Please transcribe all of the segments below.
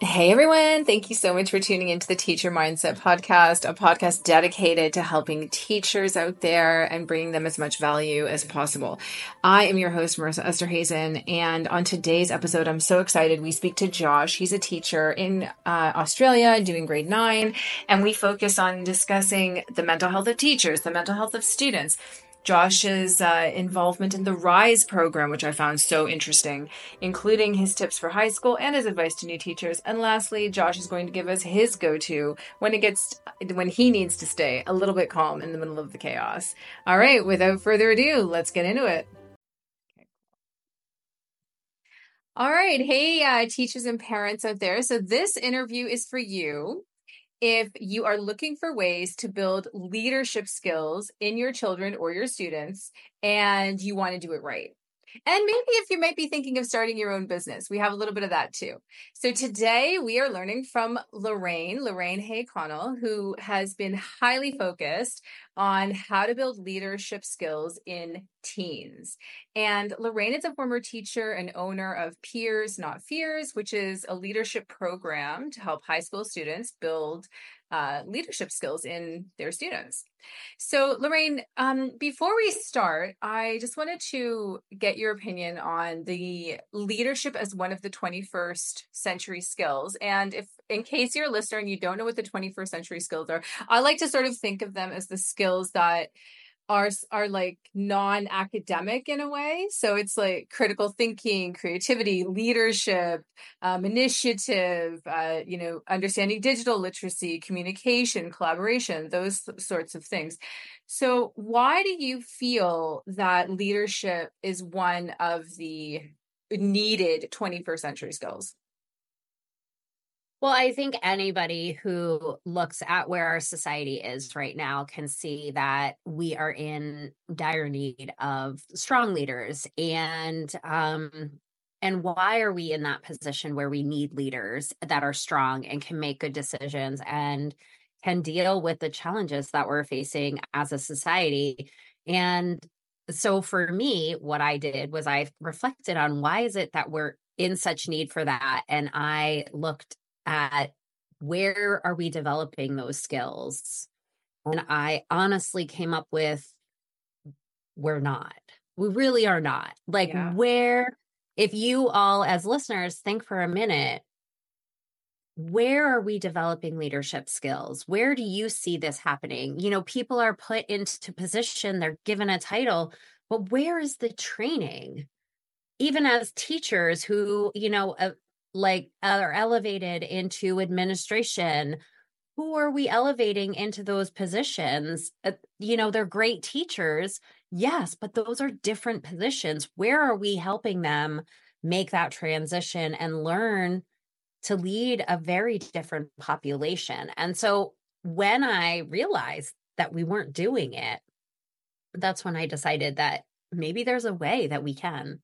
Hey everyone, thank you so much for tuning into the Teacher Mindset Podcast, a podcast dedicated to helping teachers out there and bringing them as much value as possible. I am your host, Marisa Esterhuizen, and on today's episode, I'm so excited. We speak to Josh. He's a teacher in uh, Australia doing grade nine, and we focus on discussing the mental health of teachers, the mental health of students Josh's uh, involvement in the RISE program, which I found so interesting, including his tips for high school and his advice to new teachers. And lastly, Josh is going to give us his go-to when it gets when he needs to stay a little bit calm in the middle of the chaos. All right, without further ado, let's get into it. All right. Hey, uh, teachers and parents out there. So, this interview is for you if you are looking for ways to build leadership skills in your children or your students and you want to do it right. And maybe if you might be thinking of starting your own business, we have a little bit of that too. So today we are learning from Lorraine, Lorraine Hay Connell, who has been highly focused on how to build leadership skills in teens. And Lorraine is a former teacher and owner of Peers Not Fears, which is a leadership program to help high school students build uh, leadership skills in their students. So, Lorraine, um, before we start, I just wanted to get your opinion on the leadership as one of the 21st century skills. And if, in case you're a listener and you don't know what the 21st century skills are, I like to sort of think of them as the skills that are are like non-academic in a way. So it's like critical thinking creativity leadership um, initiative uh, you know understanding digital literacy communication collaboration those sorts of things. So why do you feel that leadership is one of the needed 21st century skills well, I think anybody who looks at where our society is right now can see that we are in dire need of strong leaders and um and why are we in that position where we need leaders that are strong and can make good decisions and can deal with the challenges that we're facing as a society? And so for me what i did was i reflected on why is it that we're in such need for that? And i looked at where are we developing those skills? And I honestly came up with we're not. We really are not. Like, yeah. where, if you all as listeners think for a minute, where are we developing leadership skills? Where do you see this happening? You know, people are put into position, they're given a title, but where is the training? Even as teachers who, you know, uh, like are elevated into administration who are we elevating into those positions? Uh, you know they're great teachers yes but those are different positions. Where are we helping them make that transition and learn to lead a very different population? And so when i realized that we weren't doing it that's when i decided that maybe there's a way that we can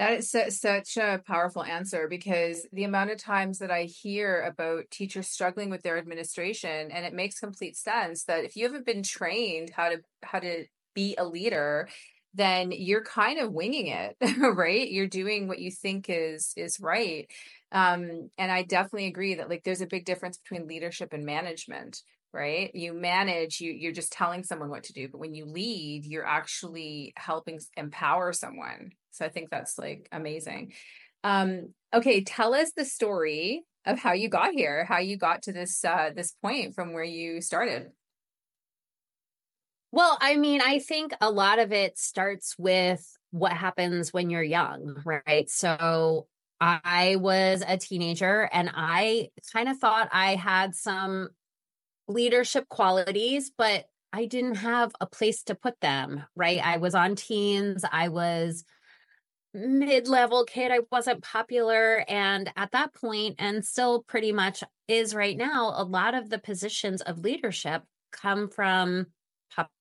that is such a powerful answer because the amount of times that I hear about teachers struggling with their administration, and it makes complete sense that if you haven't been trained how to how to be a leader, then you're kind of winging it, right? You're doing what you think is is right. Um, and I definitely agree that like there's a big difference between leadership and management right? You manage you you're just telling someone what to do but when you lead you're actually helping empower someone. So i think that's like amazing. Um okay tell us the story of how you got here how you got to this uh this point from where you started. Well i mean i think a lot of it starts with what happens when you're young right? So I was a teenager and I kind of thought I had some leadership qualities, but I didn't have a place to put them, right? I was on teens, I was mid-level kid, I wasn't popular and at that point and still pretty much is right now, a lot of the positions of leadership come from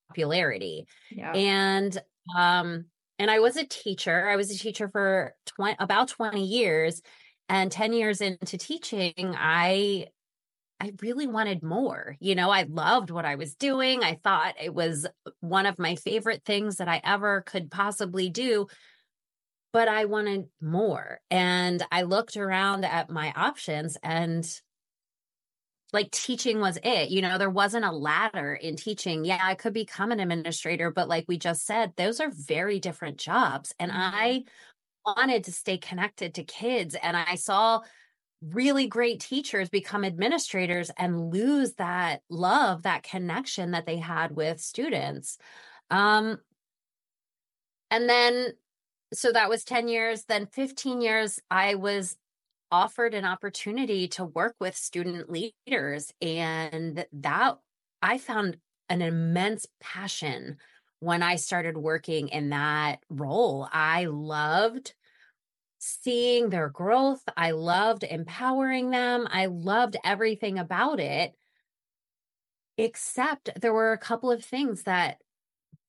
popularity. Yeah. And um and I was a teacher. I was a teacher for 20 about 20 years and 10 years into teaching, I I really wanted more. You know, I loved what I was doing. I thought it was one of my favorite things that I ever could possibly do. but I wanted more. And I looked around at my options and like teaching was it. You know, there wasn't a ladder in teaching. Yeah, I could become an administrator, but like we just said, those are very different jobs. And mm-hmm. I wanted to stay connected to kids. And I saw really great teachers become administrators and lose that love, that connection that they had with students. Um, and then, so that was 10 years. Then 15 years, I was offered an opportunity to work with student leaders. And that I found an immense passion when I started working in that role. I loved seeing their growth. I loved empowering them. I loved everything about it. Except there were a couple of things that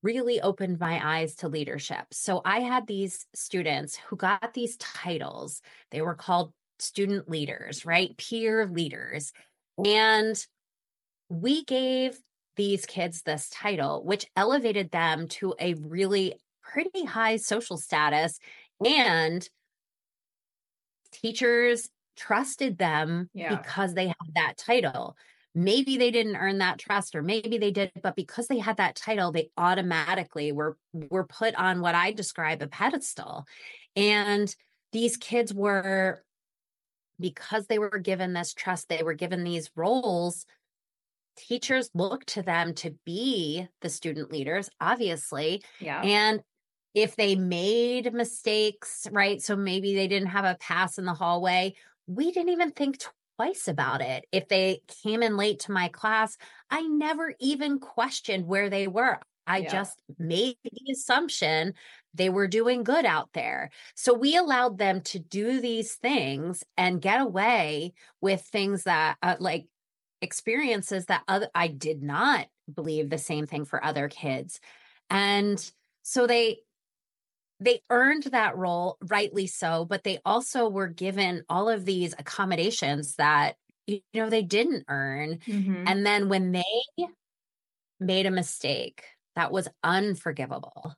really opened my eyes to leadership. So I had these students who got these titles. They were called student leaders, right? Peer leaders. And we gave these kids this title, which elevated them to a really pretty high social status. And teachers trusted them yeah. because they had that title. Maybe they didn't earn that trust, or maybe they did, but because they had that title, they automatically were were put on what I describe a pedestal. And these kids were because they were given this trust, they were given these roles. Teachers look to them to be the student leaders, obviously. Yeah. And if they made mistakes, right? So maybe they didn't have a pass in the hallway, we didn't even think twice about it. If they came in late to my class, I never even questioned where they were. I yeah. just made the assumption they were doing good out there. So we allowed them to do these things and get away with things that, uh, like experiences that other, I did not believe the same thing for other kids. And so they, they earned that role rightly so but they also were given all of these accommodations that you know they didn't earn mm-hmm. and then when they made a mistake that was unforgivable.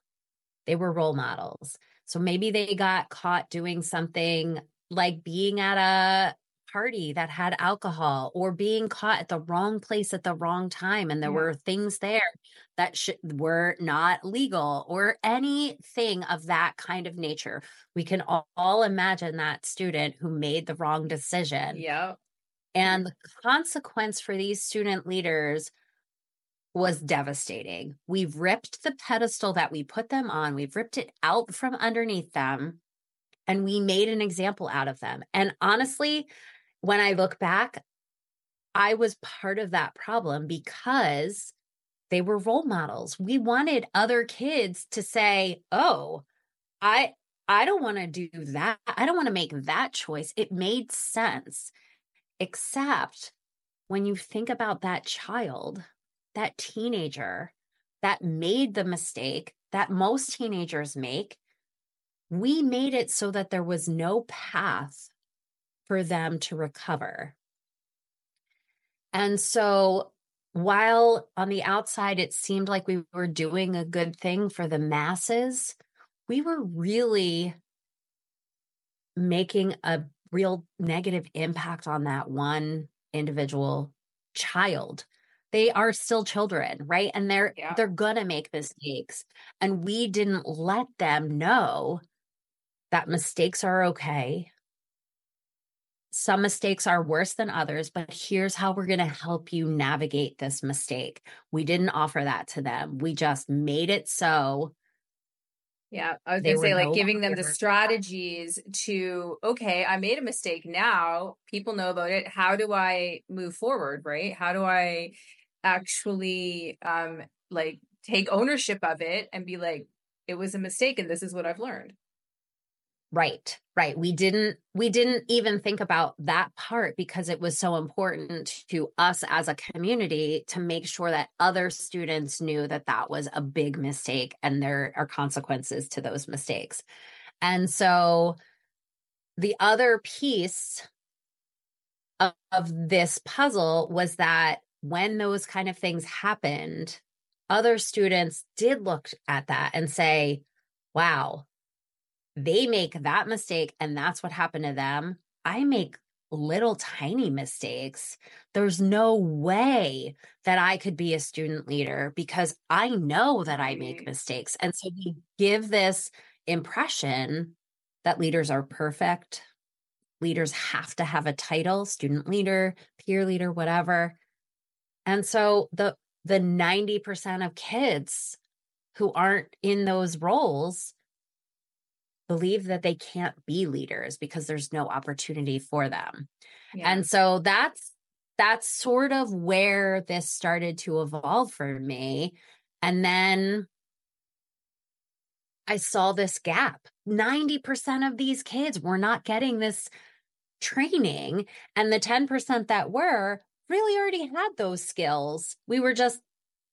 They were role models. So maybe they got caught doing something like being at a party that had alcohol or being caught at the wrong place at the wrong time and there yeah. were things there that sh- were not legal or anything of that kind of nature we can all, all imagine that student who made the wrong decision yeah and the consequence for these student leaders was devastating. We've ripped the pedestal that we put them on, we've ripped it out from underneath them, and we made an example out of them. And honestly, when I look back, I was part of that problem because they were role models. We wanted other kids to say, "Oh, I I don't want to do that. I don't want to make that choice." It made sense. Except when you think about that child that teenager that made the mistake that most teenagers make, we made it so that there was no path for them to recover. And so, while on the outside it seemed like we were doing a good thing for the masses, we were really making a real negative impact on that one individual child they are still children right and they're yeah. they're gonna make mistakes and we didn't let them know that mistakes are okay some mistakes are worse than others but here's how we're going to help you navigate this mistake we didn't offer that to them we just made it so yeah, I was gonna say, like, no giving them the strategies to, okay, I made a mistake now. People know about it. How do I move forward? Right? How do I actually um like take ownership of it and be like it was a mistake and this is what I've learned. Right. Right. We didn't we didn't even think about that part because it was so important to us as a community to make sure that other students knew that that was a big mistake and there are consequences to those mistakes. And so the other piece of, of this puzzle was that when those kind of things happened, other students did look at that and say, wow, they make that mistake and that's what happened to them. I make little tiny mistakes. There's no way that I could be a student leader because I know that I make mistakes. And so we give this impression that leaders are perfect. Leaders have to have a title, student leader, peer leader, whatever. And so the the 90% of kids who aren't in those roles believe that they can't be leaders because there's no opportunity for them. Yeah. And so that's that's sort of where this started to evolve for me. And then I saw this gap. 90% of these kids were not getting this training. And the 10% that were really already had those skills. We were just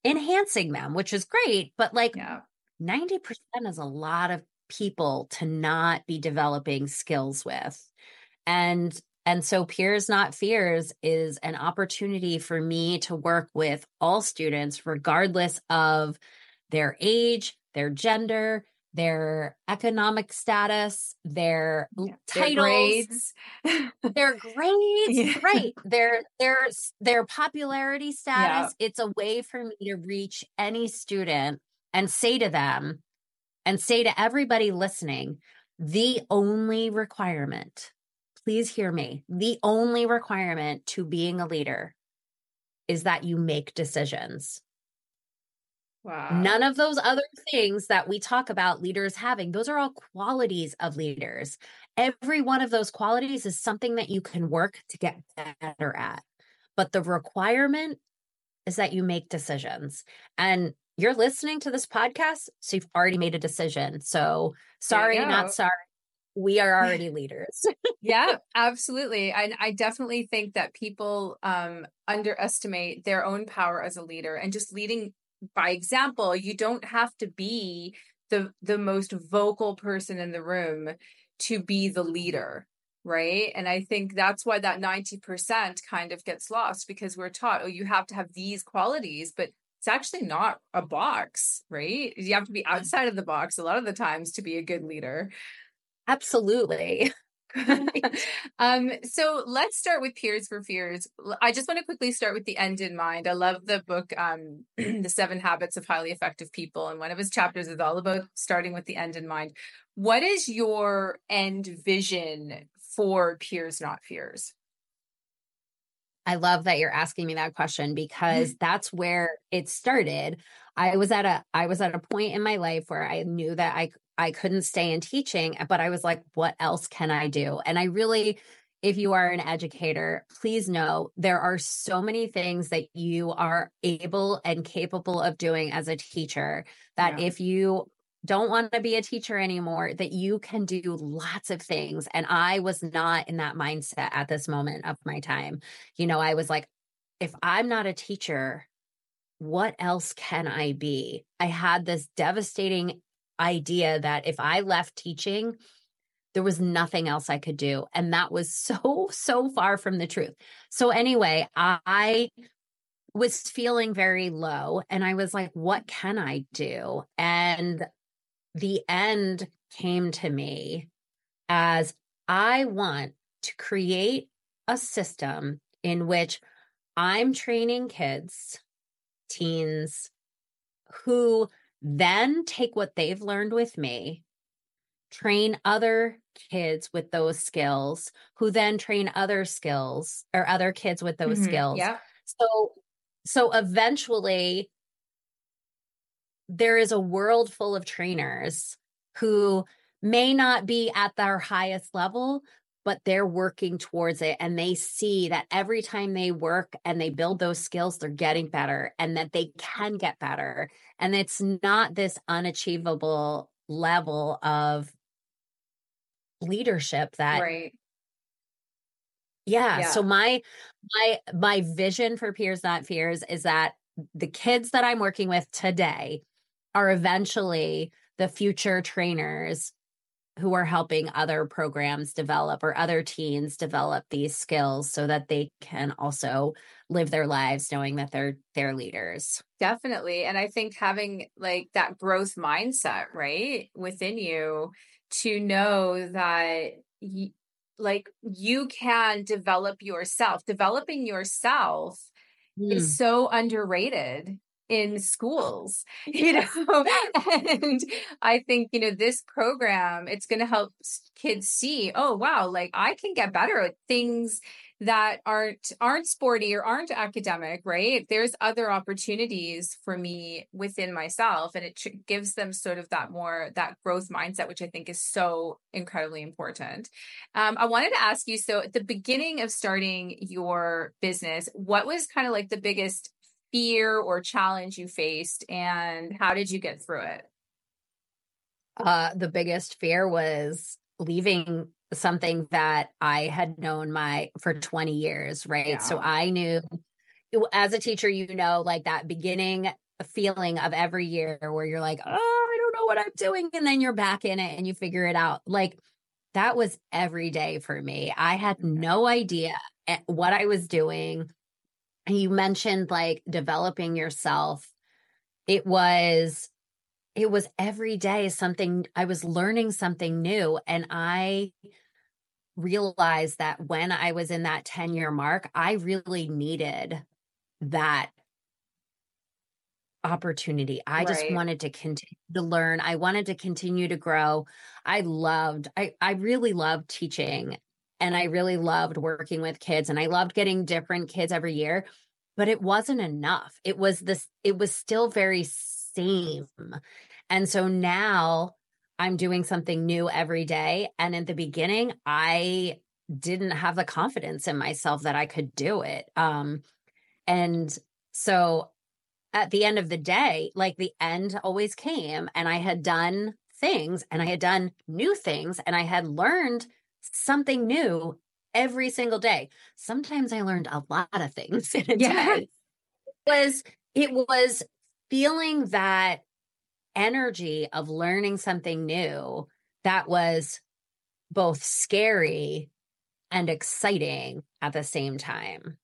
enhancing them, which is great. But like yeah. 90% is a lot of people to not be developing skills with. And and so peers not fears is an opportunity for me to work with all students regardless of their age, their gender, their economic status, their yeah, titles, their grades, their grades, yeah. right? Their their their popularity status. Yeah. It's a way for me to reach any student and say to them, and say to everybody listening the only requirement, please hear me, the only requirement to being a leader is that you make decisions. Wow. None of those other things that we talk about leaders having, those are all qualities of leaders. Every one of those qualities is something that you can work to get better at. But the requirement is that you make decisions. And you're listening to this podcast, so you've already made a decision. So sorry, not sorry. We are already leaders. yeah, absolutely. And I definitely think that people um, underestimate their own power as a leader and just leading by example. You don't have to be the the most vocal person in the room to be the leader right and i think that's why that 90% kind of gets lost because we're taught oh you have to have these qualities but it's actually not a box, right? You have to be outside of the box a lot of the times to be a good leader. Absolutely. um, so let's start with Peers for Fears. I just want to quickly start with the end in mind. I love the book, um, The Seven Habits of Highly Effective People. And one of his chapters is all about starting with the end in mind. What is your end vision for Peers Not Fears? I love that you're asking me that question mm-hmm. because that's where it started. I was at a I was at a point in my life where I knew that I I couldn't stay in teaching, but I was like what else can I do? And I really if you are an educator, please know there are so many things that you are able and capable of doing as a teacher that yeah. if you don't want to be a teacher anymore, that you can do lots of things. And I was not in that mindset at this moment of my time. You know, I was like, if I'm not a teacher, what else can I be? I had this devastating idea that if I left teaching, there was nothing else I could do. And that was so, so far from the truth. So, anyway, I was feeling very low and I was like, what can I do? And the end came to me as I want to create a system in which I'm training kids, teens, who then take what they've learned with me, train other kids with those skills, who then train other skills or other kids with those mm-hmm. skills. Yeah. So so eventually there is a world full of trainers who may not be at their highest level, but they're working towards it. And they see that every time they work and they build those skills, they're getting better and that they can get better. And it's not this unachievable level of leadership that right yeah, yeah. so my my my vision for peers not fears is that the kids that i'm working with today are eventually the future trainers who are helping other programs develop or other teens develop these skills so that they can also live their lives knowing that they're they're leaders. Definitely. And I think having like that growth mindset, right, within you to know that y- like you can develop yourself. Developing yourself mm. is so underrated in schools, you know. and I think, you know, this program, it's going to help kids see, oh, wow, like I can get better at things that aren't aren't sporty or aren't academic right there's other opportunities for me within myself and it tr- gives them sort of that more that growth mindset which i think is so incredibly important um, i wanted to ask you so at the beginning of starting your business what was kind of like the biggest fear or challenge you faced and how did you get through it uh, the biggest fear was leaving something that I had known my for 20 years, right? Yeah. So I knew as a teacher, you know, like that beginning feeling of every year where you're like, oh, I don't know what I'm doing. And then you're back in it and you figure it out. Like that was every day for me. I had no idea eh, what I was doing. You mentioned like developing yourself. It was it was every day something I was learning something new and I realized that when I was in that 10 year mark, I really needed that opportunity. I right. just wanted to continue to learn. I wanted to continue to grow. I loved, I, I really loved teaching and I really loved working with kids and I loved getting different kids every year, but it wasn't enough. It was this, it was still very same. And so now I'm doing something new every day. And in the beginning, I didn't have the confidence in myself that I could do it. Um, and so at the end of the day, like the end always came, and I had done things and I had done new things and I had learned something new every single day. Sometimes I learned a lot of things in a yeah. day. It was it was feeling that energy of learning something new that was both scary and exciting at the same time.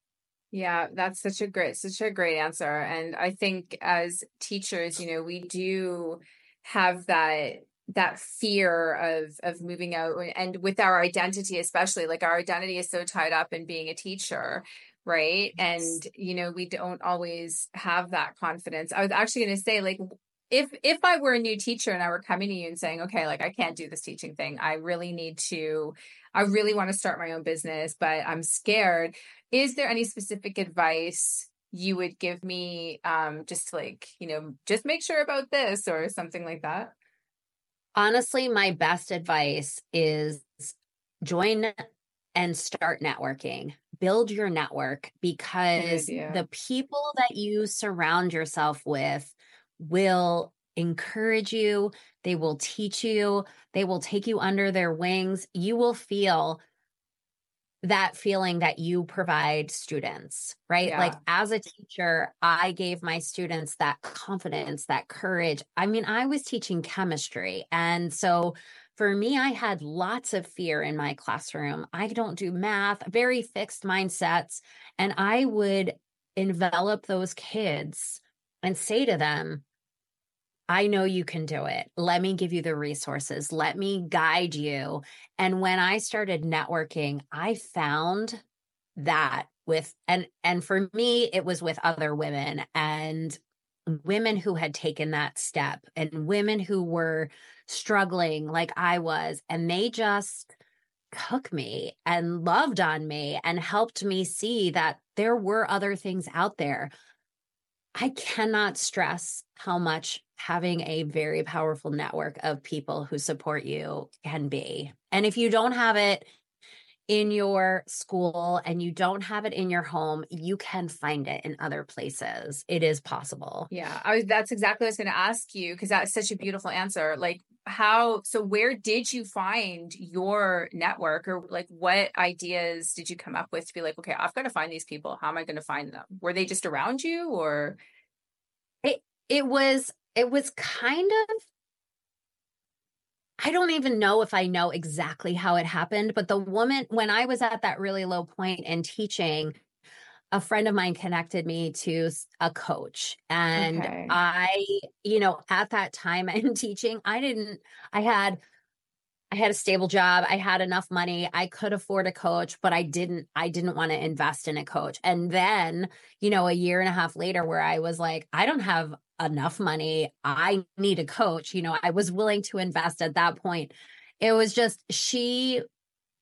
Yeah, that's such a great such a great answer and I think as teachers, you know, we do have that that fear of of moving out and with our identity especially like our identity is so tied up in being a teacher right yes. and you know we don't always have that confidence i was actually going to say like if if I were a new teacher and I were coming to you and saying, okay, like I can't do this teaching thing, I really need to, I really want to start my own business, but I'm scared. Is there any specific advice you would give me, um, just like you know, just make sure about this or something like that? Honestly, my best advice is join and start networking. Build your network because the people that you surround yourself with will encourage you, they will teach you, they will take you under their wings. You will feel that feeling that you provide students, right? Yeah. Like as a teacher, I gave my students that confidence, that courage. I mean, I was teaching chemistry. And so for me, I had lots of fear in my classroom. I don't do math, very fixed mindsets. And I would envelop those kids and say to them, I know you can do it. Let me give you the resources. Let me guide you. And when I started networking, I found that with and and for me it was with other women and women who had taken that step and women who were struggling like I was and they just took me and loved on me and helped me see that there were other things out there. I cannot stress how much having a very powerful network of people who support you can be. And if you don't have it in your school and you don't have it in your home, you can find it in other places. It is possible. Yeah, I was, that's exactly what I was going to ask you because that's such a beautiful answer. Like, how so where did you find your network or like what ideas did you come up with to be like okay i've got to find these people. How am i going to find them? Were they just around you or? It it was it was kind of I don't even know if I know exactly how it happened, but the woman, when I was at that really low point in teaching, a friend of mine connected me to a coach. And okay. I, you know, at that time in teaching, I didn't, I had I had a stable job. I had enough money. I could afford a coach, but I didn't I didn't want to invest in a coach. And then, you know, a year and a half later where I was like, I don't have enough money. I need a coach. You know, I was willing to invest at that point. It was just she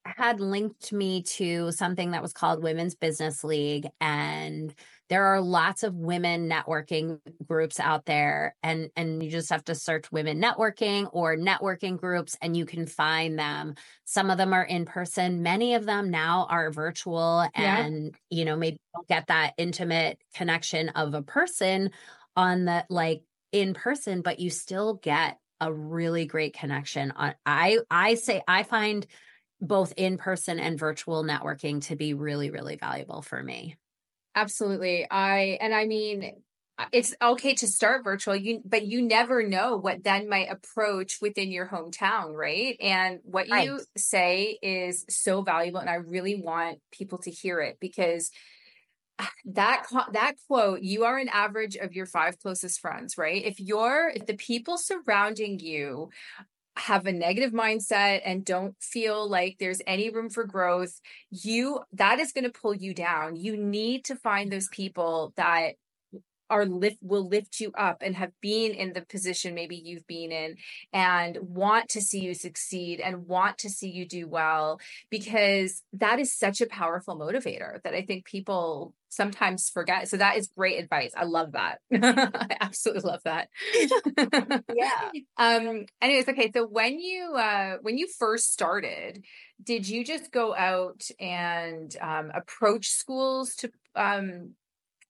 had linked me to something that was called Women's Business League and there are lots of women networking groups out there and and you just have to search women networking or networking groups and you can find them some of them are in person many of them now are virtual and yeah. you know maybe don't get that intimate connection of a person on the like in person but you still get a really great connection on i i say i find both in person and virtual networking to be really really valuable for me Absolutely. I and I mean it's okay to start virtual you but you never know what then might approach within your hometown right and what right. you say is so valuable and i really want people to hear it because ah, that that quote you are an average of your five closest friends right if you're if the people surrounding you have a negative mindset and don't feel like there's any room for growth, you that is going to pull you down. You need to find those people that are lift will lift you up and have been in the position maybe you've been in and want to see you succeed and want to see you do well because that is such a powerful motivator that I think people sometimes forget. So that is great advice. I love that. I absolutely love that. yeah. Um anyways, okay, so when you uh when you first started, did you just go out and um approach schools to um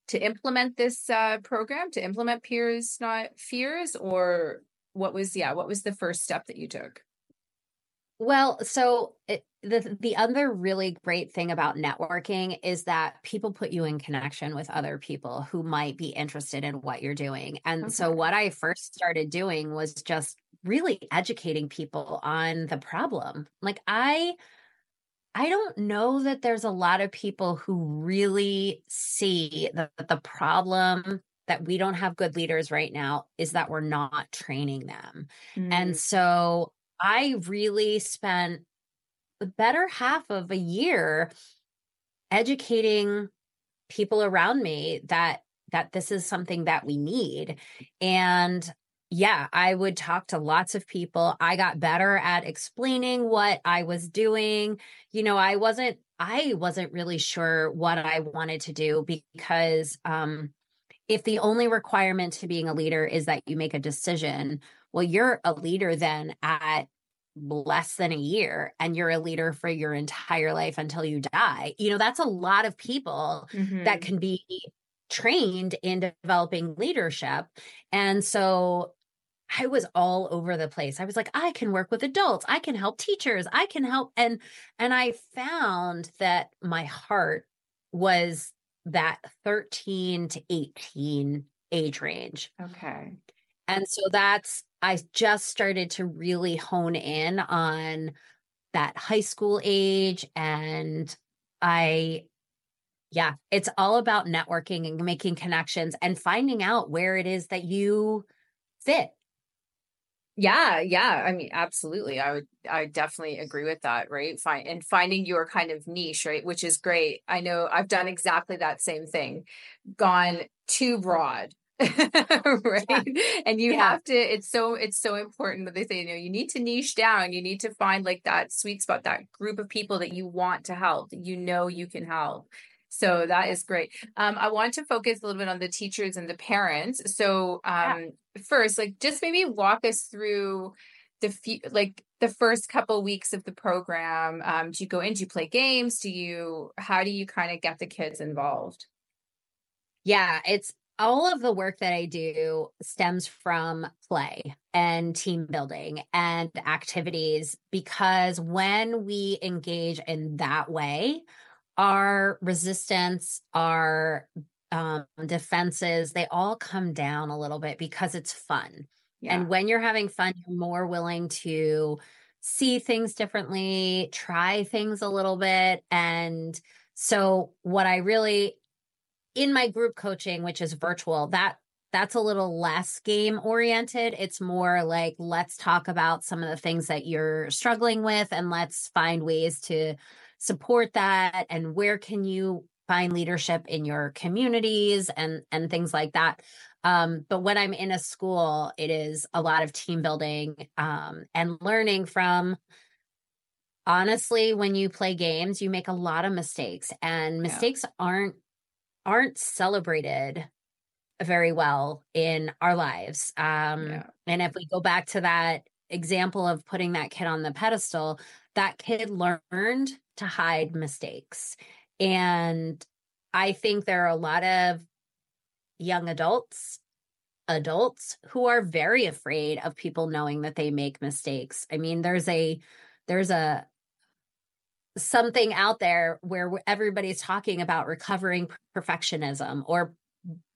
to implement this uh, program to implement peers not fears or what was yeah what was the first step that you took? Well so it, the the other really great thing about networking is that people put you in connection with other people who might be interested in what you're doing. And okay. so what i first started doing was just really educating people on the problem. Like i I don't know that there's a lot of people who really see that the problem that we don't have good leaders right now is that we're not training them. Mm. And so I really spent the better half of a year educating people around me that that this is something that we need and yeah, I would talk to lots of people. I got better at explaining what I was doing. You know, I wasn't I wasn't really sure what I wanted to do because um if the only requirement to being a leader is that you make a decision, well you're a leader then at less than a year and you're a leader for your entire life until you die. You know, that's a lot of people mm-hmm. that can be trained in developing leadership. And so I was all over the place. I was like, I can work with adults. I can help teachers. I can help and and I found that my heart was that 13 to 18 age range. Okay. And so that's I just started to really hone in on that high school age and I yeah, it's all about networking and making connections and finding out where it is that you fit yeah, yeah. I mean, absolutely. I would I definitely agree with that, right? Fine and finding your kind of niche, right? Which is great. I know I've done exactly that same thing. Gone too broad. right yeah. and you yeah. have to it's so it's so important that they say you know you need to niche down you need to find like that sweet spot that group of people that you want to help that you know you can help so that is great. Um, I want to focus a little bit on the teachers and the parents. So um, yeah. first, like just maybe walk us through the few, like the first couple weeks of the program. Um, do you go in? Do you play games? Do you? How do you kind of get the kids involved? Yeah, it's all of the work that I do stems from play and team building and activities because when we engage in that way, our resistance, our um, defenses, they all come down a little bit because it's fun. Yeah. And when you're having fun, you're more willing to see things differently, try things a little bit. And so, what I really, in my group coaching, which is virtual, that that's a little less game oriented. It's more like let's talk about some of the things that you're struggling with and let's find ways to support that and where can you find leadership in your communities and and things like that. Um, but when I'm in a school, it is a lot of team building um, and learning from honestly when you play games you make a lot of mistakes and mistakes yeah. aren't aren't celebrated very well in our lives um yeah. and if we go back to that example of putting that kid on the pedestal that kid learned to hide mistakes and i think there are a lot of young adults adults who are very afraid of people knowing that they make mistakes i mean there's a there's a something out there where everybody's talking about recovering perfectionism or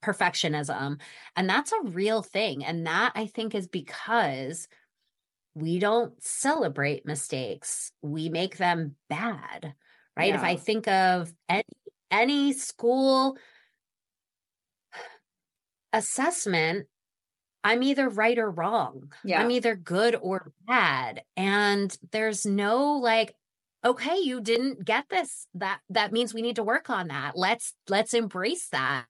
perfectionism. And that's a real thing. And that I think is because we don't celebrate mistakes, we make them bad, right? Yeah. If I think of any, any school assessment, I'm either right or wrong. Yeah. I'm either good or bad. And there's no like, okay you didn't get this that that means we need to work on that let's let's embrace that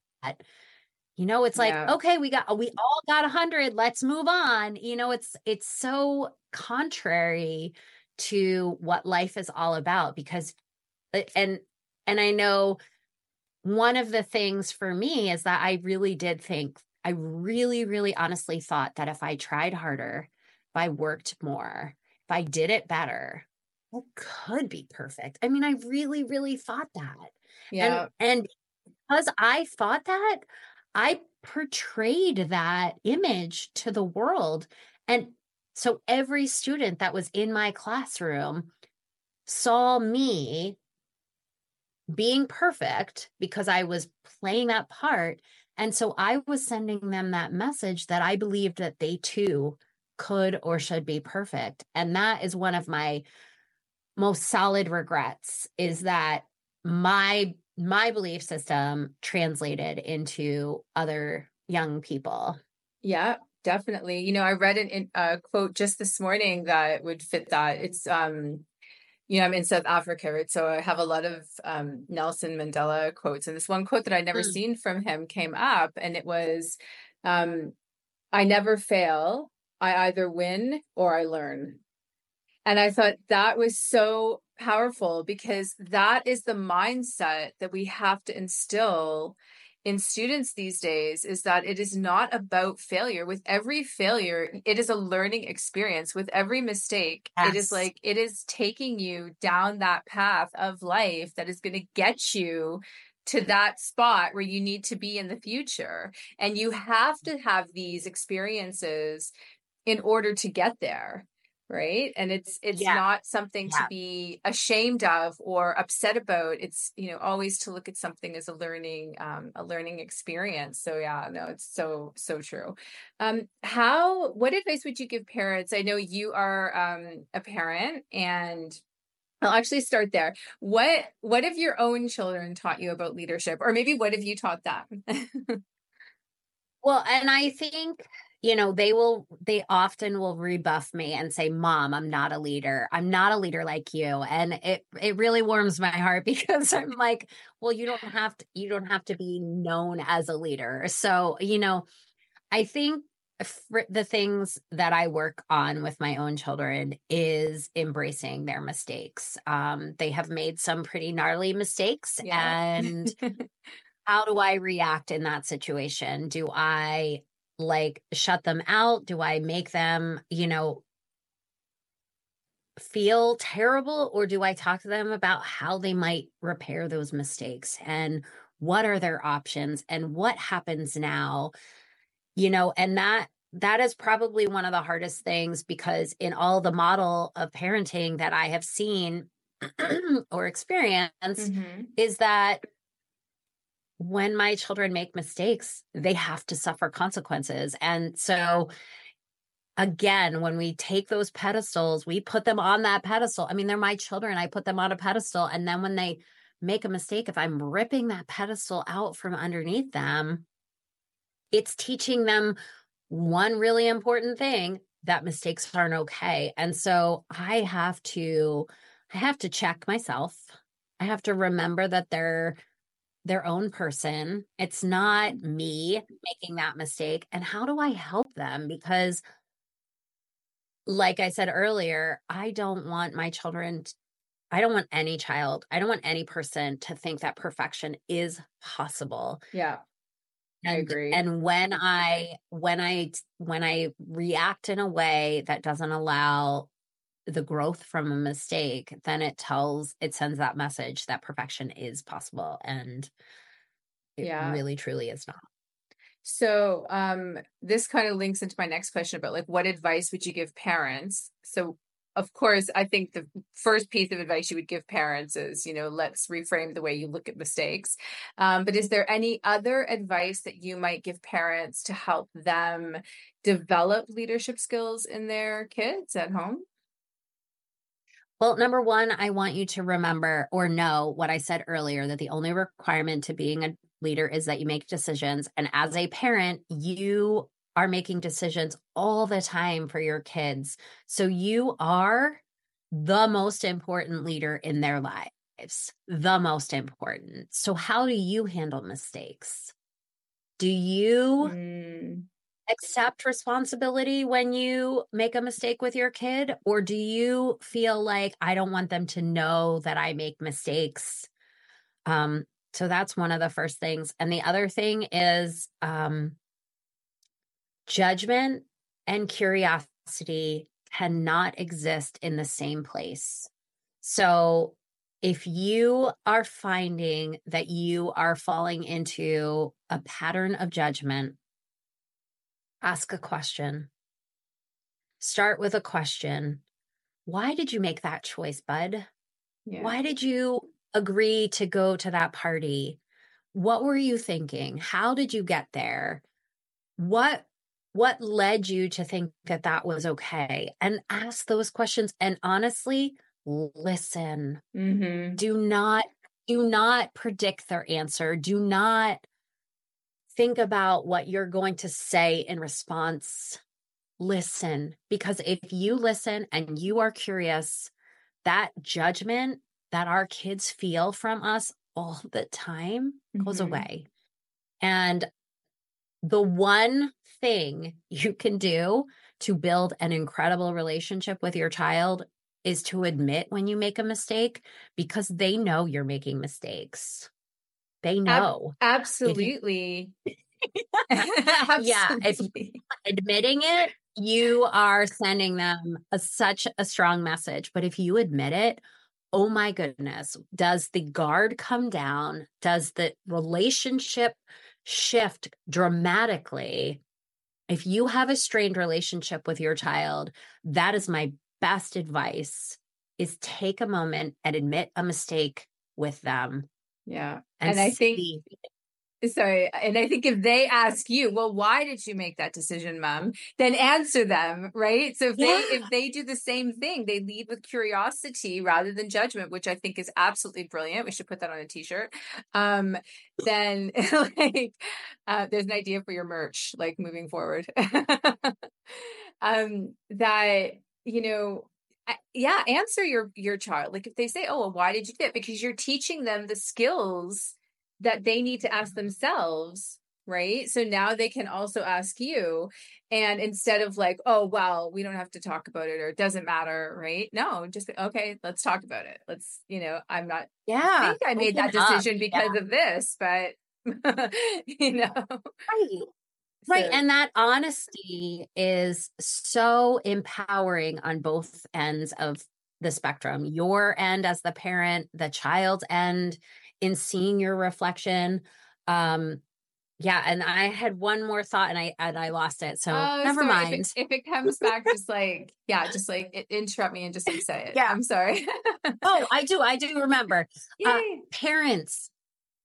you know it's like yeah. okay we got we all got a hundred let's move on you know it's it's so contrary to what life is all about because uh, and and i know one of the things for me is that i really did think i really really honestly thought that if i tried harder if i worked more if i did it better it could be perfect. I mean, I really, really thought that. Yeah. And, and because I thought that, I portrayed that image to the world. And so every student that was in my classroom saw me being perfect because I was playing that part. And so I was sending them that message that I believed that they too could or should be perfect. And that is one of my most solid regrets is that my my belief system translated into other young people. Yeah, definitely. You know, I read an, a quote just this morning that would fit that. It's um you know, I'm in South Africa, right? So I have a lot of um, Nelson Mandela quotes. And this one quote that I'd never mm. seen from him came up, and it was, um, I never fail. I either win or I learn. And I thought that was so powerful because that is the mindset that we have to instill in students these days is that it is not about failure. With every failure, it is a learning experience. With every mistake, yes. it is like it is taking you down that path of life that is going to get you to that spot where you need to be in the future. And you have to have these experiences in order to get there right and it's it's yeah. not something yeah. to be ashamed of or upset about it's you know always to look at something as a learning um a learning experience so yeah no it's so so true um how what advice would you give parents i know you are um a parent and I'll actually start there. What what have your own children taught you about leadership or maybe what have you taught them? well, and I think you know they will they often will rebuff me and say mom i'm not a leader. I'm not a leader like you. And it it really warms my heart because i'm like well you don't have to you don't have to be known as a leader. So you know i think the things that i work on with my own children is embracing their mistakes. Um they have made some pretty gnarly mistakes yeah. and how do i react in that situation? Do i like shut them out? Do I make them, you know, feel terrible or do I talk to them about how they might repair those mistakes and what are their options and what happens now? You know, and that that is probably one of the hardest things because in all the model of parenting that I have seen or experienced mm-hmm. is that when my children make mistakes, they have to suffer consequences. And so, again, when we take those pedestals, we put them on that pedestal. I mean, they're my children. I put them on a pedestal. And then when they make a mistake, if I'm ripping that pedestal out from underneath them, it's teaching them one really important thing that mistakes aren't okay. And so I have to I have to check myself. I have to remember that they're their own person. It's not mm-hmm. me making that mistake. And how do I help them? Because, like I said earlier, I don't want my children, I don't want any child, I don't want any person to think that perfection is possible. Yeah. And, I agree. And when I when I when I react in a way that doesn't allow the growth from a mistake, then it tells it sends that message that perfection is possible and it Yeah. really truly is not. So, um, this kind of links into my next question about like what advice would you give parents? So, of course, I think the first piece of advice you would give parents is, you know, let's reframe the way you look at mistakes. Um, but is there any other advice that you might give parents to help them develop leadership skills in their kids at home? Well, number one, I want you to remember or know what I said earlier that the only requirement to being a leader is that you make decisions. And as a parent, you are making decisions all the time for your kids. So you are the most important leader in their lives, the most important. So, how do you handle mistakes? Do you Mm, accept responsibility when you make a mistake with your kid? Or do you feel like i don't want them to know that i make mistakes? Um so that's one of the first things. And the other thing is um judgment and curiosity cannot exist in the same place. So if you are finding that you are falling into a pattern of judgment ask a question. Start with a question. Why did you make that choice, bud? yeah. Why did you agree to go to that party? What were you thinking? How did you get there? What what led you to think that that was okay? And ask those questions and honestly, listen. hmm Do not do not predict their answer. Do not think about what you're going to say in response. Listen, because if you listen and you are curious, that judgment that our kids feel from us all the time goes Mhm. away. And the one thing you can do to build an incredible relationship with your child is to admit when you make a mistake because they know you're making mistakes. They know. Absolutely. Yeah, if- admitting it, you are sending them a, such a strong message. But if you admit it, oh my goodness, does the guard come down? Does the relationship shift dramatically? If you have a strained relationship with your child, that is my best advice is take a moment and admit a mistake with them. Yeah. And, And I think- Sorry. And I think if they ask you, well, why did you make that decision, mom? Then answer them, right? So if they if they do the same thing, they lead with curiosity rather than judgment, which I think is absolutely brilliant. We should put that on a t-shirt. Um, then like uh there's an idea for your merch, like moving forward. um, that, you know, yeah, answer your your child. Like if they say, "Oh, well, why did you do that?" Because you're teaching them the skills that they need to ask themselves, right? So now they can also ask you. And instead of like, oh, well, we don't have to talk about it or it doesn't matter, right? No, just okay, let's talk about it. Let's, you know, I'm not, yeah, I think I made that open up. decision because of this, but, you know, Right. Right. so- And that honesty is so empowering on both ends of the spectrum your end as the parent, the child's end in seeing your reflection. Um, yeah, and I had one more thought and I and I lost it. So Oh, never sorry. If mind. it, if it comes back, just like, yeah, just like interrupt me and just like say it. Yeah. I'm sorry. oh, I do, I do remember. Uh, parents,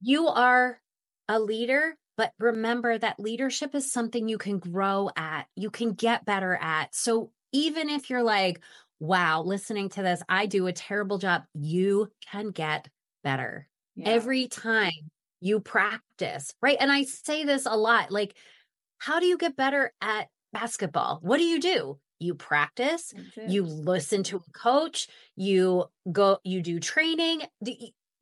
you are a leader, but remember that leadership is something you can grow at, you can get better at. So even if you're like, wow, listening to this, I do a terrible job, you can get better Yeah. every time you practice, right? And I say this a lot like, how do you get better at basketball? What do you do? You practice, you listen to a coach, you go, you do training.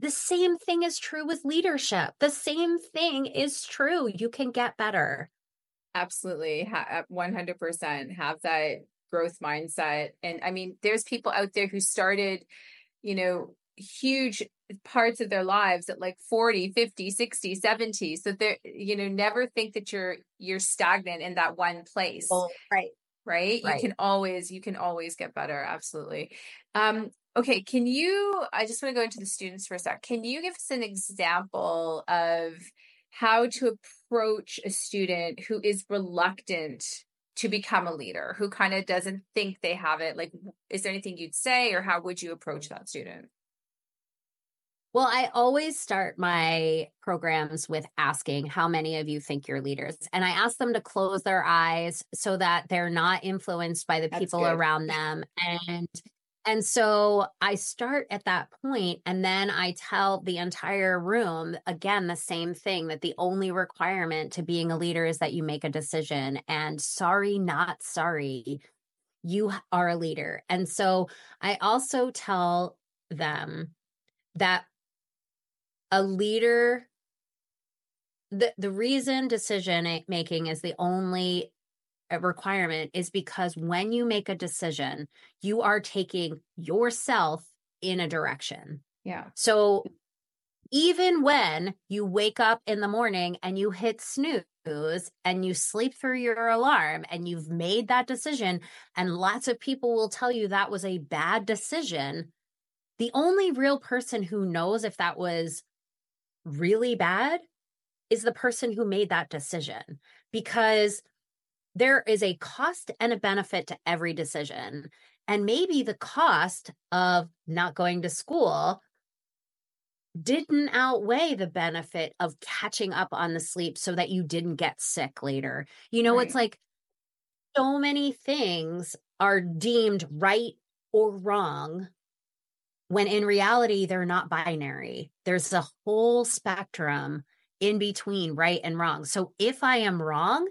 The, same thing is true with leadership. The same thing is true. You can get better. Absolutely. 100% have that growth mindset. And I mean, there's people out there who started, you know, huge parts of their lives at like 40 50 60 70 so they're you know never think that you're you're stagnant in that one place right right you can always you can always get better absolutely um okay can you i just want to go into the students for a sec can you give us an example of how to approach a student who is reluctant to become a leader who kind of doesn't think they have it like is there anything you'd say or how would you approach that student well, I always start my programs with asking how many of you think you're leaders. And I ask them to close their eyes so that they're not influenced by the That's people good. around them. And and so I start at that point and then I tell the entire room again the same thing that the only requirement to being a leader is that you make a decision and sorry not sorry you are a leader. And so I also tell them that a leader the the reason decision making is the only requirement is because when you make a decision you are taking yourself in a direction. Yeah. So even when you wake up in the morning and you hit snooze and you sleep through your alarm and you've made that decision and lots of people will tell you that was a bad decision the only real person who knows if that was really bad is the person who made that decision. Because there is a cost and a benefit to every decision. And maybe the cost of not going to school didn't outweigh the benefit of catching up on the sleep so that you didn't get sick later. You know, right. it's like so many things are deemed right or wrong when in reality, they're not binary. There's a whole spectrum in between right and wrong. So if I am wrong,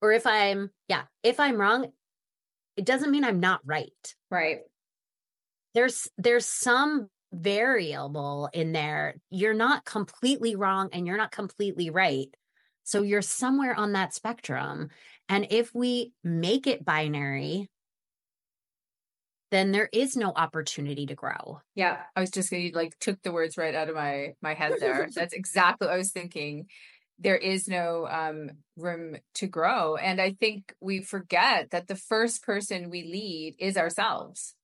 or if I'm, yeah, if I'm wrong, it doesn't mean I'm not right. Right. There's there's some variable in there. You're not completely wrong and you're not completely right. So you're somewhere on that spectrum. And if we make it binary, then there is no opportunity to grow. Yeah, I was just you like took the words right out of my my head there. That's exactly what I was thinking. There is no um room to grow and I think we forget that the first person we lead is ourselves.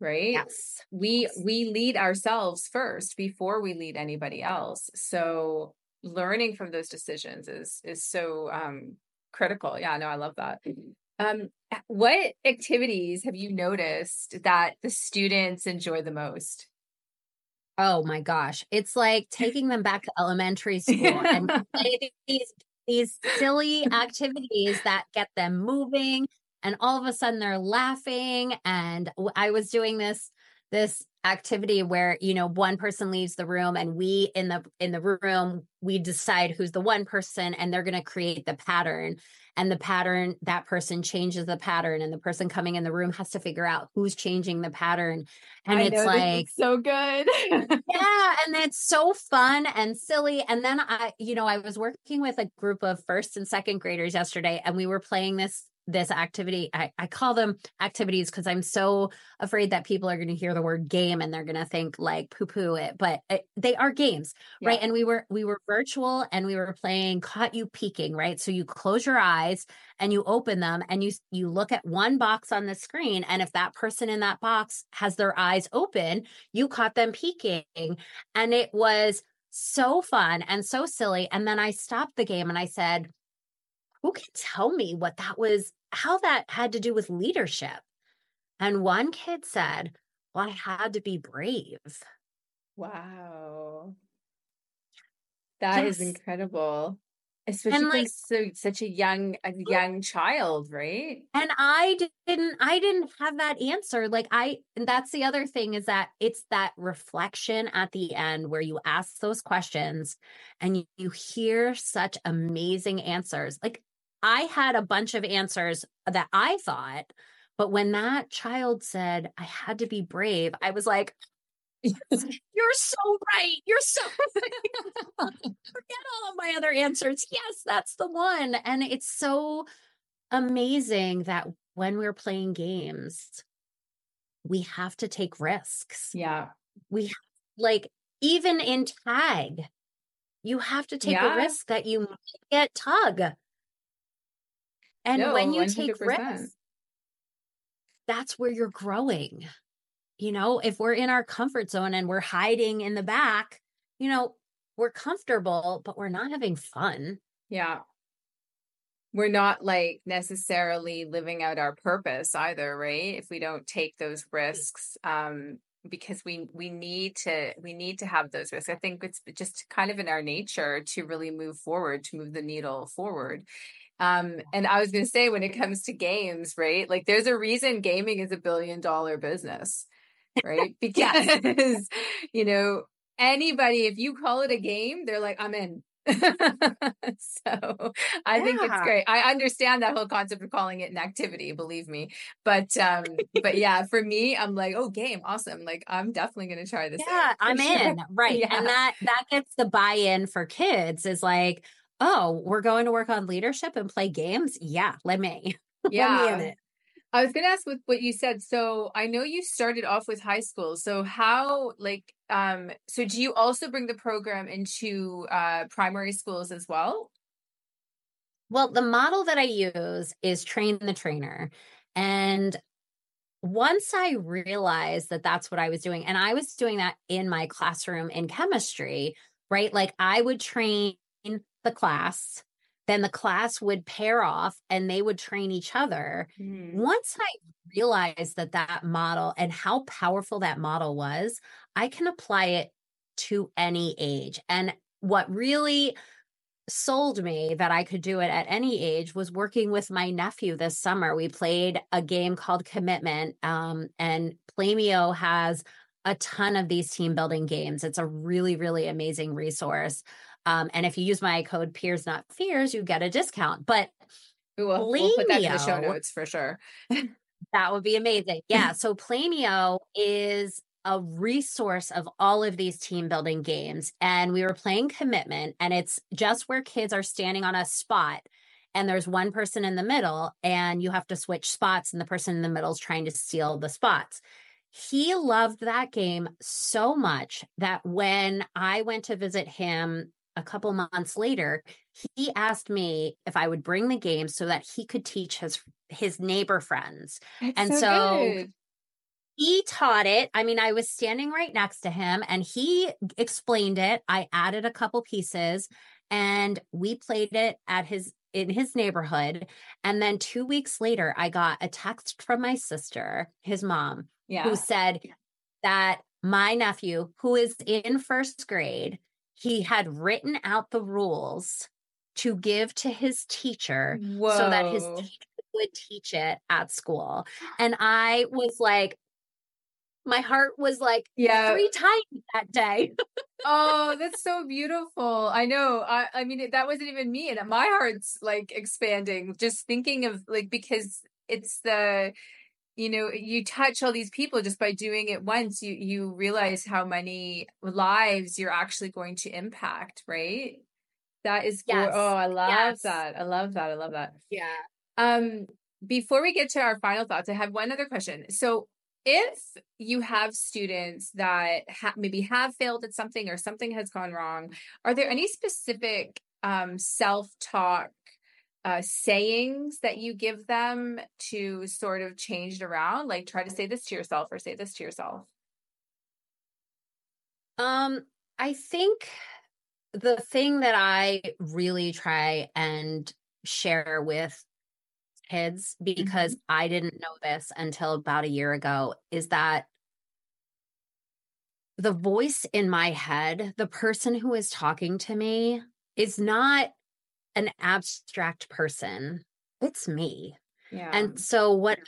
Right? Yes. We we lead ourselves first before we lead anybody else. So learning from those decisions is is so um critical. Yeah, no, I love that. Um, what activities have you noticed that the students enjoy the most? Oh my gosh. It's like taking them back to elementary school and these these silly activities that get them moving and all of a sudden they're laughing and I was doing this this activity where you know one person leaves the room and we in the in the room we decide who's the one person and they're going to create the pattern. And the pattern that person changes the pattern and the person coming in the room has to figure out who's changing the pattern. And I it's like so good. Yeah and it's so fun and silly. And then i you know i was working with a group of first and second graders yesterday and we were playing this this activity i, I call them activities because i'm so afraid that people are going to hear the word game and they're going to think like poo poo it but it, they are games yeah. right? And we were we were virtual and we were playing caught you peeking right? So you close your eyes and you open them and you you look at one box on the screen and if that person in that box has their eyes open you caught them peeking and it was so fun and so silly. And then i stopped the game and i said who can tell me what that was how that had to do with leadership. And one kid said, Well, I had to be brave. Wow. that yes. is incredible. especially and like so, such a young a young child right and i didn't i didn't have that answer like i and that's the other thing is that it's that reflection at the end where you ask those questions and you, you hear such amazing answers like i had a bunch of answers that i thought but when that child said i had to be brave i was like You're so right. You're so. Forget all of my other answers. Yes, that's the one. And it's so amazing that when we're playing games, we have to take risks. Yeah. We like even in tag, you have to take yeah. a risk that you might get tug. And no, when you 100%. take risks, that's where you're growing you know, if we're in our comfort zone and we're hiding in the back, you know, we're comfortable, but we're not having fun. Yeah. We're not like necessarily living out our purpose either, right? If we don't take those risks, um, because we we need to we need to have those risks. I think it's just kind of in our nature to really move forward, to move the needle forward. Um, and I was going to say, when it comes to games, right? Like, there's a reason gaming is a billion dollar business right? Because, you know, anybody, if you call it a game, they're like, I'm in. so I yeah. think it's great. I understand that whole concept of calling it an activity, believe me. But um, but yeah, for me, I'm like, oh, game, awesome. Like I'm definitely gonna try this. Yeah, I'm sure. in. Right. Yeah. And that that gets the buy-in for kids is like, oh, we're going to work on leadership and play games. Yeah, let me. Yeah. let me in it. I was going to ask with what you said. So I know you started off with high school. So how, like, um, so do you also bring the program into uh, primary schools as well? Well, the model that I use is train the trainer. And once I realized that that's what I was doing, and I was doing that in my classroom in chemistry, right? Like I would train the class then the class would pair off and they would train each other. Mm. Once I realized that that model and how powerful that model was, I can apply it to any age. And what really sold me that I could do it at any age was working with my nephew this summer. We played a game called Commitment, um, and Playmeo has a ton of these team building games. It's a really, really amazing resource. Um, and if you use my code peers not fears, you get a discount. But we'll, we'll put that in the show notes for sure. that would be amazing. Yeah. So Playmeo is a resource of all of these team building games. And we were playing commitment, and it's just where kids are standing on a spot and there's one person in the middle, and you have to switch spots, and the person in the middle is trying to steal the spots. He loved that game so much that when I went to visit him a couple months later, he asked me if I would bring the game so that he could teach his his neighbor friends. That's and so, so he taught it. I mean, I was standing right next to him and he explained it. I added a couple pieces and we played it at his in his neighborhood. And then 2 weeks later, I got a text from my sister, his mom, yeah. who said that my nephew, who is in first grade, he had written out the rules to give to his teacher Whoa. so that his teacher would teach it at school. And I was like, my heart was like yeah. three times that day. oh, that's so beautiful. I know. I, I mean, that wasn't even me. And my heart's like expanding just thinking of like, because it's the, you know you touch all these people just by doing it once you you realize how many lives you're actually going to impact right that is yes. oh i love yes. that i love that i love that yeah um before we get to our final thoughts i have one other question so if you have students that ha- maybe have failed at something or something has gone wrong are there any specific um self-talk uh, sayings that you give them to sort of change it around? Like try to say this to yourself or say this to yourself. Um, I think the thing that I really try and share with kids because mm-hmm. I didn't know this until about a year ago is that the voice in my head, the person who is talking to me, is not an abstract person. It's me. Yeah. And so whatever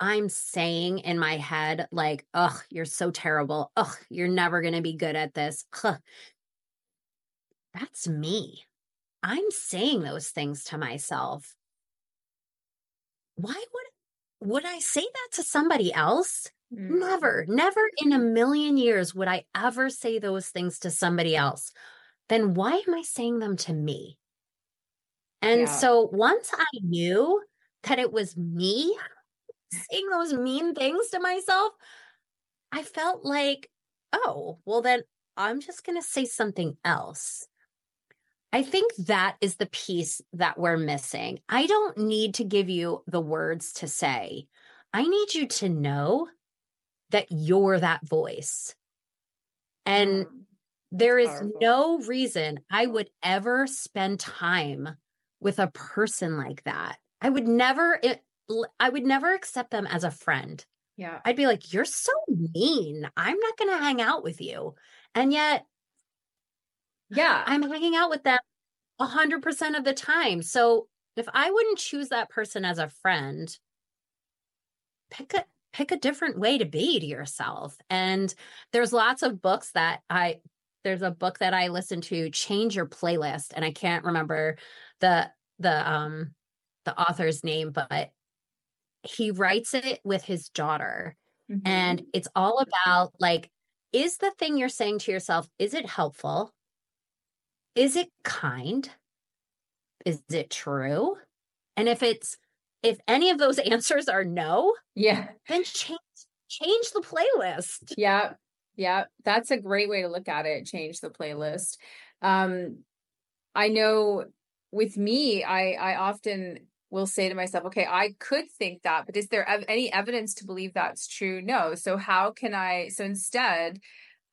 I'm saying in my head, like, oh, you're so terrible. Oh, you're never going to be good at this. Huh. That's me. I'm saying those things to myself. Why would would I say that to somebody else? Mm. Never, never in a million years would I ever say those things to somebody else. Then why am I saying them to me? And Yeah. so once I knew that it was me saying those mean things to myself, I felt like, oh, well, then I'm just going to say something else. I think that is the piece that we're missing. I don't need to give you the words to say. I need you to know that you're that voice. And Mm. there is powerful. no reason I would ever spend time with a person like that. I would never it, I would never accept them as a friend. yeah. I'd be like, "You're so mean. I'm not going to hang out with you." And yet Yeah. I'm hanging out with them 100% of the time. So if I wouldn't choose that person as a friend, pick a pick a different way to be to yourself. And there's lots of books that I there's a book that I listened to, Change Your Playlist, and I can't remember the the um the author's name, but he writes it with his daughter Mhm. and it's all about like is the thing you're saying to yourself is it helpful is it kind is it true and if it's if any of those answers are no yeah. then change change the playlist Yeah. Yeah. That's a great way to look at it. Change the playlist. Um, I know with me, I, I often will say to myself, okay, I could think that, but is there ev- any evidence to believe that's true? No. So how can I, so instead,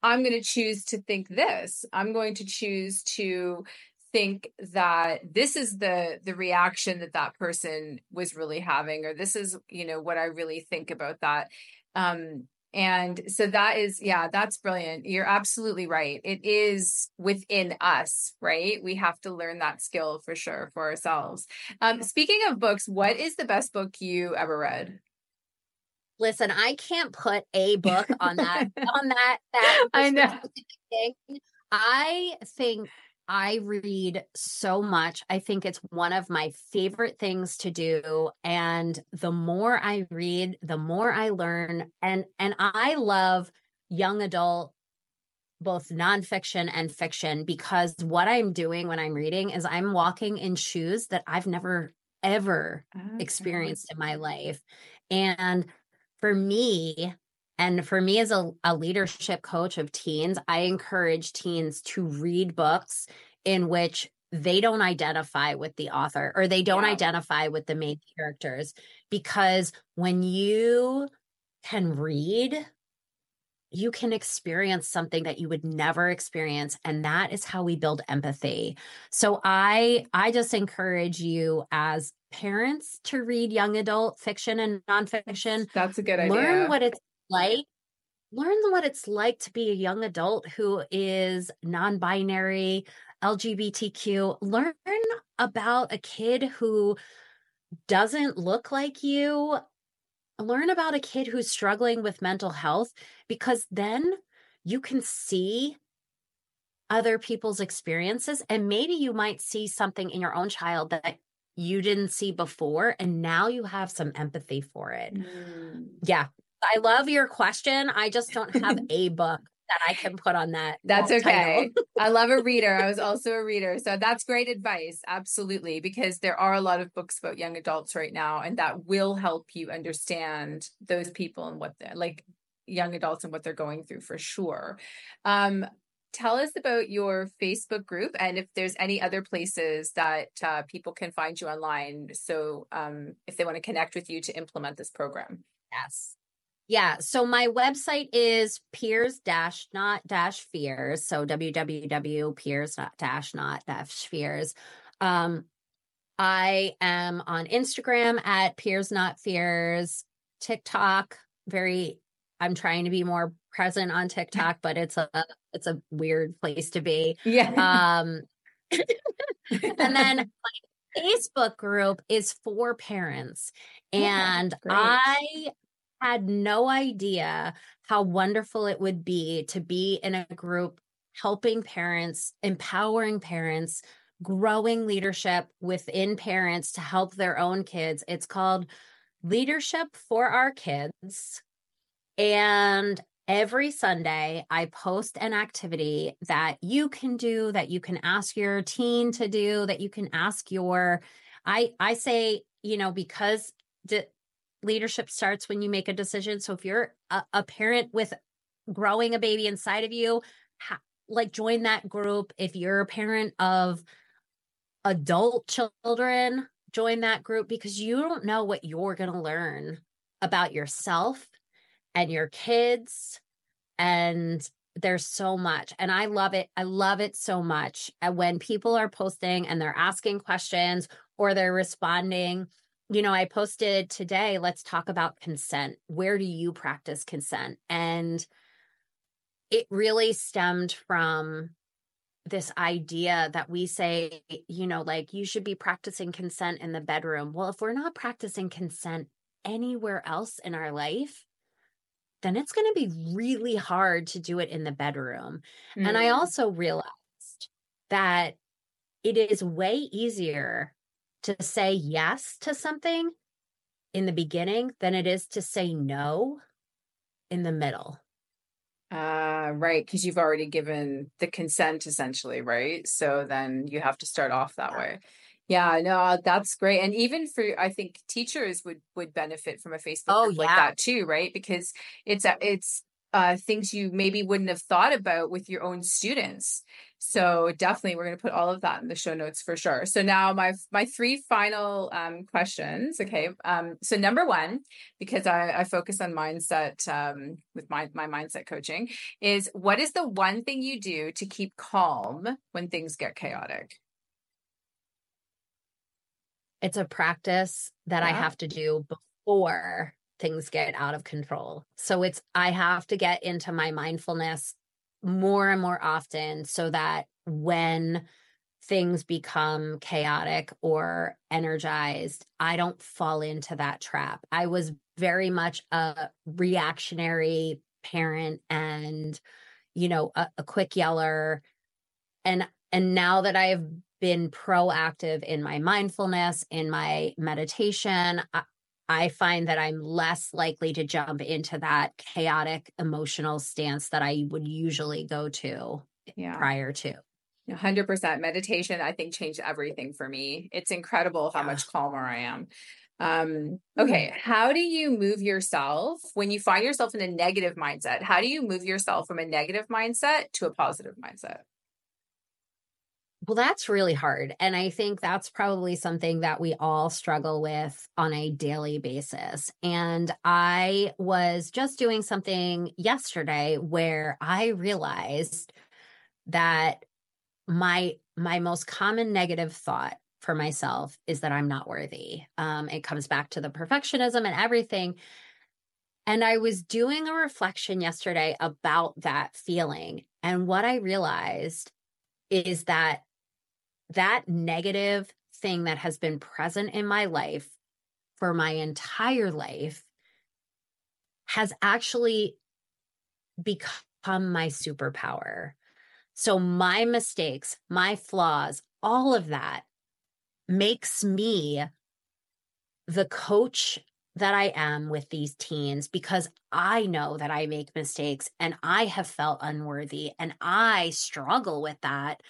I'm going to choose to think this. I'm going to choose to think that this is the the reaction that that person was really having or this is you know what i really think about that um and so that is yeah that's brilliant. You're absolutely right. It is within us right? We have to learn that skill for sure for ourselves. Um speaking of books what is the best book you ever read? Listen i can't put a book on that on that that I know. thing. i think I read so much. I think it's one of my favorite things to do and the more I read, the more I learn and and I love young adult both nonfiction and fiction because what I'm doing when I'm reading is I'm walking in shoes that I've never ever ah. experienced in my life. And for me, and for me as a, a leadership coach of teens, I encourage teens to read books in which they don't identify with the author or they don't Yeah. identify with the main characters. Because when you can read, you can experience something that you would never experience and that is how we build empathy so i i just encourage you as parents to read young adult fiction and nonfiction that's a good idea learn what it's like learn what it's like to be a young adult who is non-binary lgbtq learn about a kid who doesn't look like you learn about a kid who's struggling with mental health because then you can see other people's experiences and maybe you might see something in your own child that you didn't see before and now you have some empathy for it. Mm. Yeah. I love your question. I just don't have a book that I can put on that. That's okay. I love a reader. I was also a reader. So that's great advice. Absolutely. Because there are a lot of books about young adults right now, and that will help you understand those people and what they're like young adults and what they're going through for sure. Um, tell us about your Facebook group and if there's any other places that uh, people can find you online. So um, if they want to connect with you to implement this program. Yes. Yeah. So my website is peers dash not dash fears. So www.peers not dash not dash fears. Um, I am on Instagram at peers not fears, TikTok, very I'm trying to be more present on TikTok, but it's a it's a weird place to be. Yeah. Um and then my Facebook group is for parents. And I had no idea how wonderful it would be to be in a group helping parents, empowering parents, growing leadership within parents to help their own kids. It's called Leadership for Our Kids. And every Sunday, I post an activity that you can do, that you can ask your teen to do, that you can ask your. I I say, you know, because leadership starts when you make a decision. So if you're a, a parent with growing a baby inside of you, ha- like join that group. If you're a parent of adult children, join that group because you don't know what you're going to learn about yourself and your kids. And there's so much. And I love it. I love it so much. And when people are posting and they're asking questions or they're responding, you know, I posted today, let's talk about consent. Where do you practice consent? And it really stemmed from this idea that we say, you know, like you should be practicing consent in the bedroom. Well, if we're not practicing consent anywhere else in our life, then it's going to be really hard to do it in the bedroom. Mm. And I mm. also realized that it is way easier to say yes to something in the beginning than it is to say no in the middle. Uh, right. Because you've already given the consent essentially, right? So then you have to start off that way. Yeah, no, that's great. And even for I think teachers would would benefit from a Facebook oh, yeah. like that too, right? Because it's it's uh things you maybe wouldn't have thought about with your own students. So definitely we're going to put all of that in the show notes for sure. So now my my three final um questions, okay? Um so number 1 because I I focus on mindset um with my my mindset coaching is what is the one thing you do to keep calm when things get chaotic? it's a practice that yeah. I have to do before things get out of control. So it's, I have to get into my mindfulness more and more often so that when things become chaotic or energized, I don't fall into that trap. I was very much a reactionary parent and, you know, a, a quick yeller. And and now that I've been proactive in my mindfulness, in my meditation, I, I find that I'm less likely to jump into that chaotic emotional stance that I would usually go to yeah. prior to. 100% meditation i think changed everything for me it's incredible how yeah. much calmer i am um okay how do you move yourself when you find yourself in a negative mindset how do you move yourself from a negative mindset to a positive mindset well, that's really hard. And I think that's probably something that we all struggle with on a daily basis. And I was just doing something yesterday where I realized that my my most common negative thought for myself is that I'm not worthy. Um, it comes back to the perfectionism and everything. And I was doing a reflection yesterday about that feeling. And what I realized is that that negative thing that has been present in my life for my entire life has actually become my superpower. So, my mistakes, my flaws, all of that makes me the coach that I am with these teens because I know that I make mistakes and I have felt unworthy and I struggle with that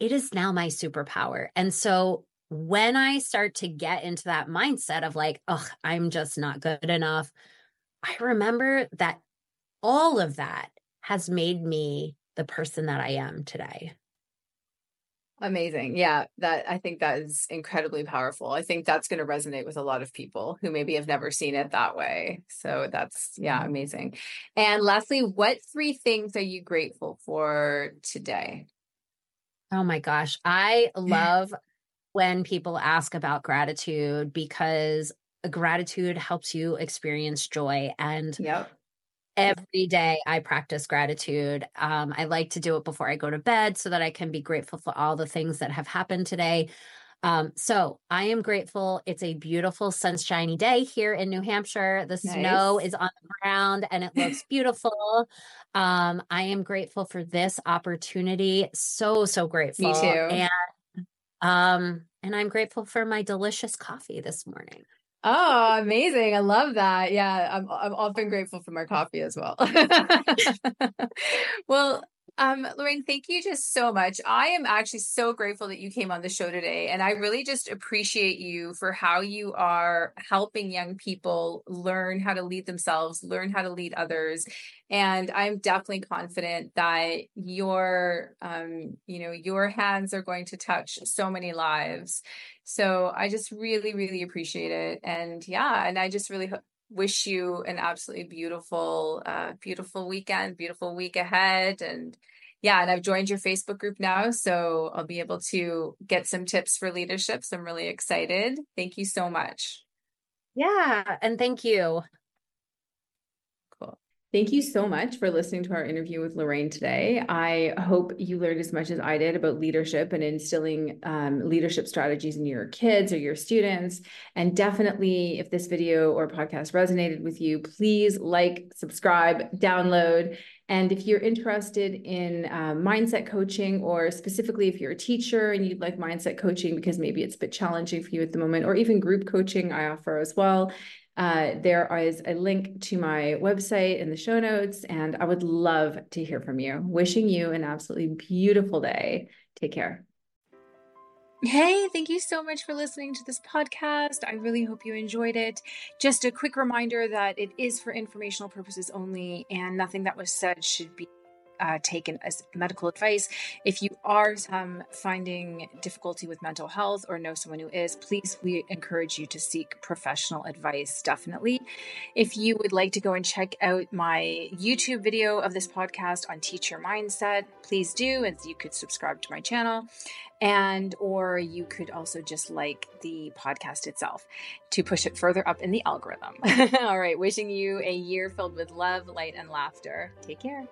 it is now my superpower. And so when I start to get into that mindset of like, oh, I'm just not good enough, I remember that all of that has made me the person that I am today. Amazing. Yeah, that I think that is incredibly powerful. I think that's going to resonate with a lot of people who maybe have never seen it that way. So that's yeah, mm-hmm. amazing. And lastly, what three things are you grateful for today? Oh my gosh. I love when people ask about gratitude because gratitude helps you experience joy and yep. every day I practice gratitude. Um, I like to do it before I go to bed so that I can be grateful for all the things that have happened today. Um, so I am grateful. It's a beautiful, sunshiny day here in New Hampshire. The nice. snow is on the ground and it looks beautiful. Um, I am grateful for this opportunity. So, so grateful. Me too. And um, and I'm grateful for my delicious coffee this morning. Oh, amazing. I love that. Yeah, I'm I'm often grateful for my coffee as well. well, um, Lorraine, thank you just so much. I am actually so grateful that you came on the show today. And I really just appreciate you for how you are helping young people learn how to lead themselves, learn how to lead others. And I'm definitely confident that your, um, you know, your hands are going to touch so many lives. So I just really, really appreciate it. And yeah, and I just really wish you an absolutely beautiful, uh, beautiful weekend, beautiful week ahead. And yeah, and I've joined your Facebook group now, so I'll be able to get some tips for leadership. So I'm really excited. Thank you so much. Yeah, and thank you. Thank you so much for listening to our interview with Lorraine today. I hope you learned as much as I did about leadership and instilling um, leadership strategies in your kids or your students. And definitely, if this video or podcast resonated with you, please like, subscribe, download. And if you're interested in uh, mindset coaching, or specifically if you're a teacher and you'd like mindset coaching because maybe it's a bit challenging for you at the moment, or even group coaching, I offer as well. Uh, there is a link to my website in the show notes, and I would love to hear from you. Wishing you an absolutely beautiful day. Take care. Hey, thank you so much for listening to this podcast. I really hope you enjoyed it. Just a quick reminder that it is for informational purposes only, and nothing that was said should be uh, taken as medical advice. If you are um, finding difficulty with mental health or know someone who is, please, we encourage you to seek professional advice, definitely. If you would like to go and check out my YouTube video of this podcast on teacher mindset, please do, and you could subscribe to my channel and or you could also just like the podcast itself to push it further up in the algorithm. All right, wishing you a year filled with love, light and laughter. Take care.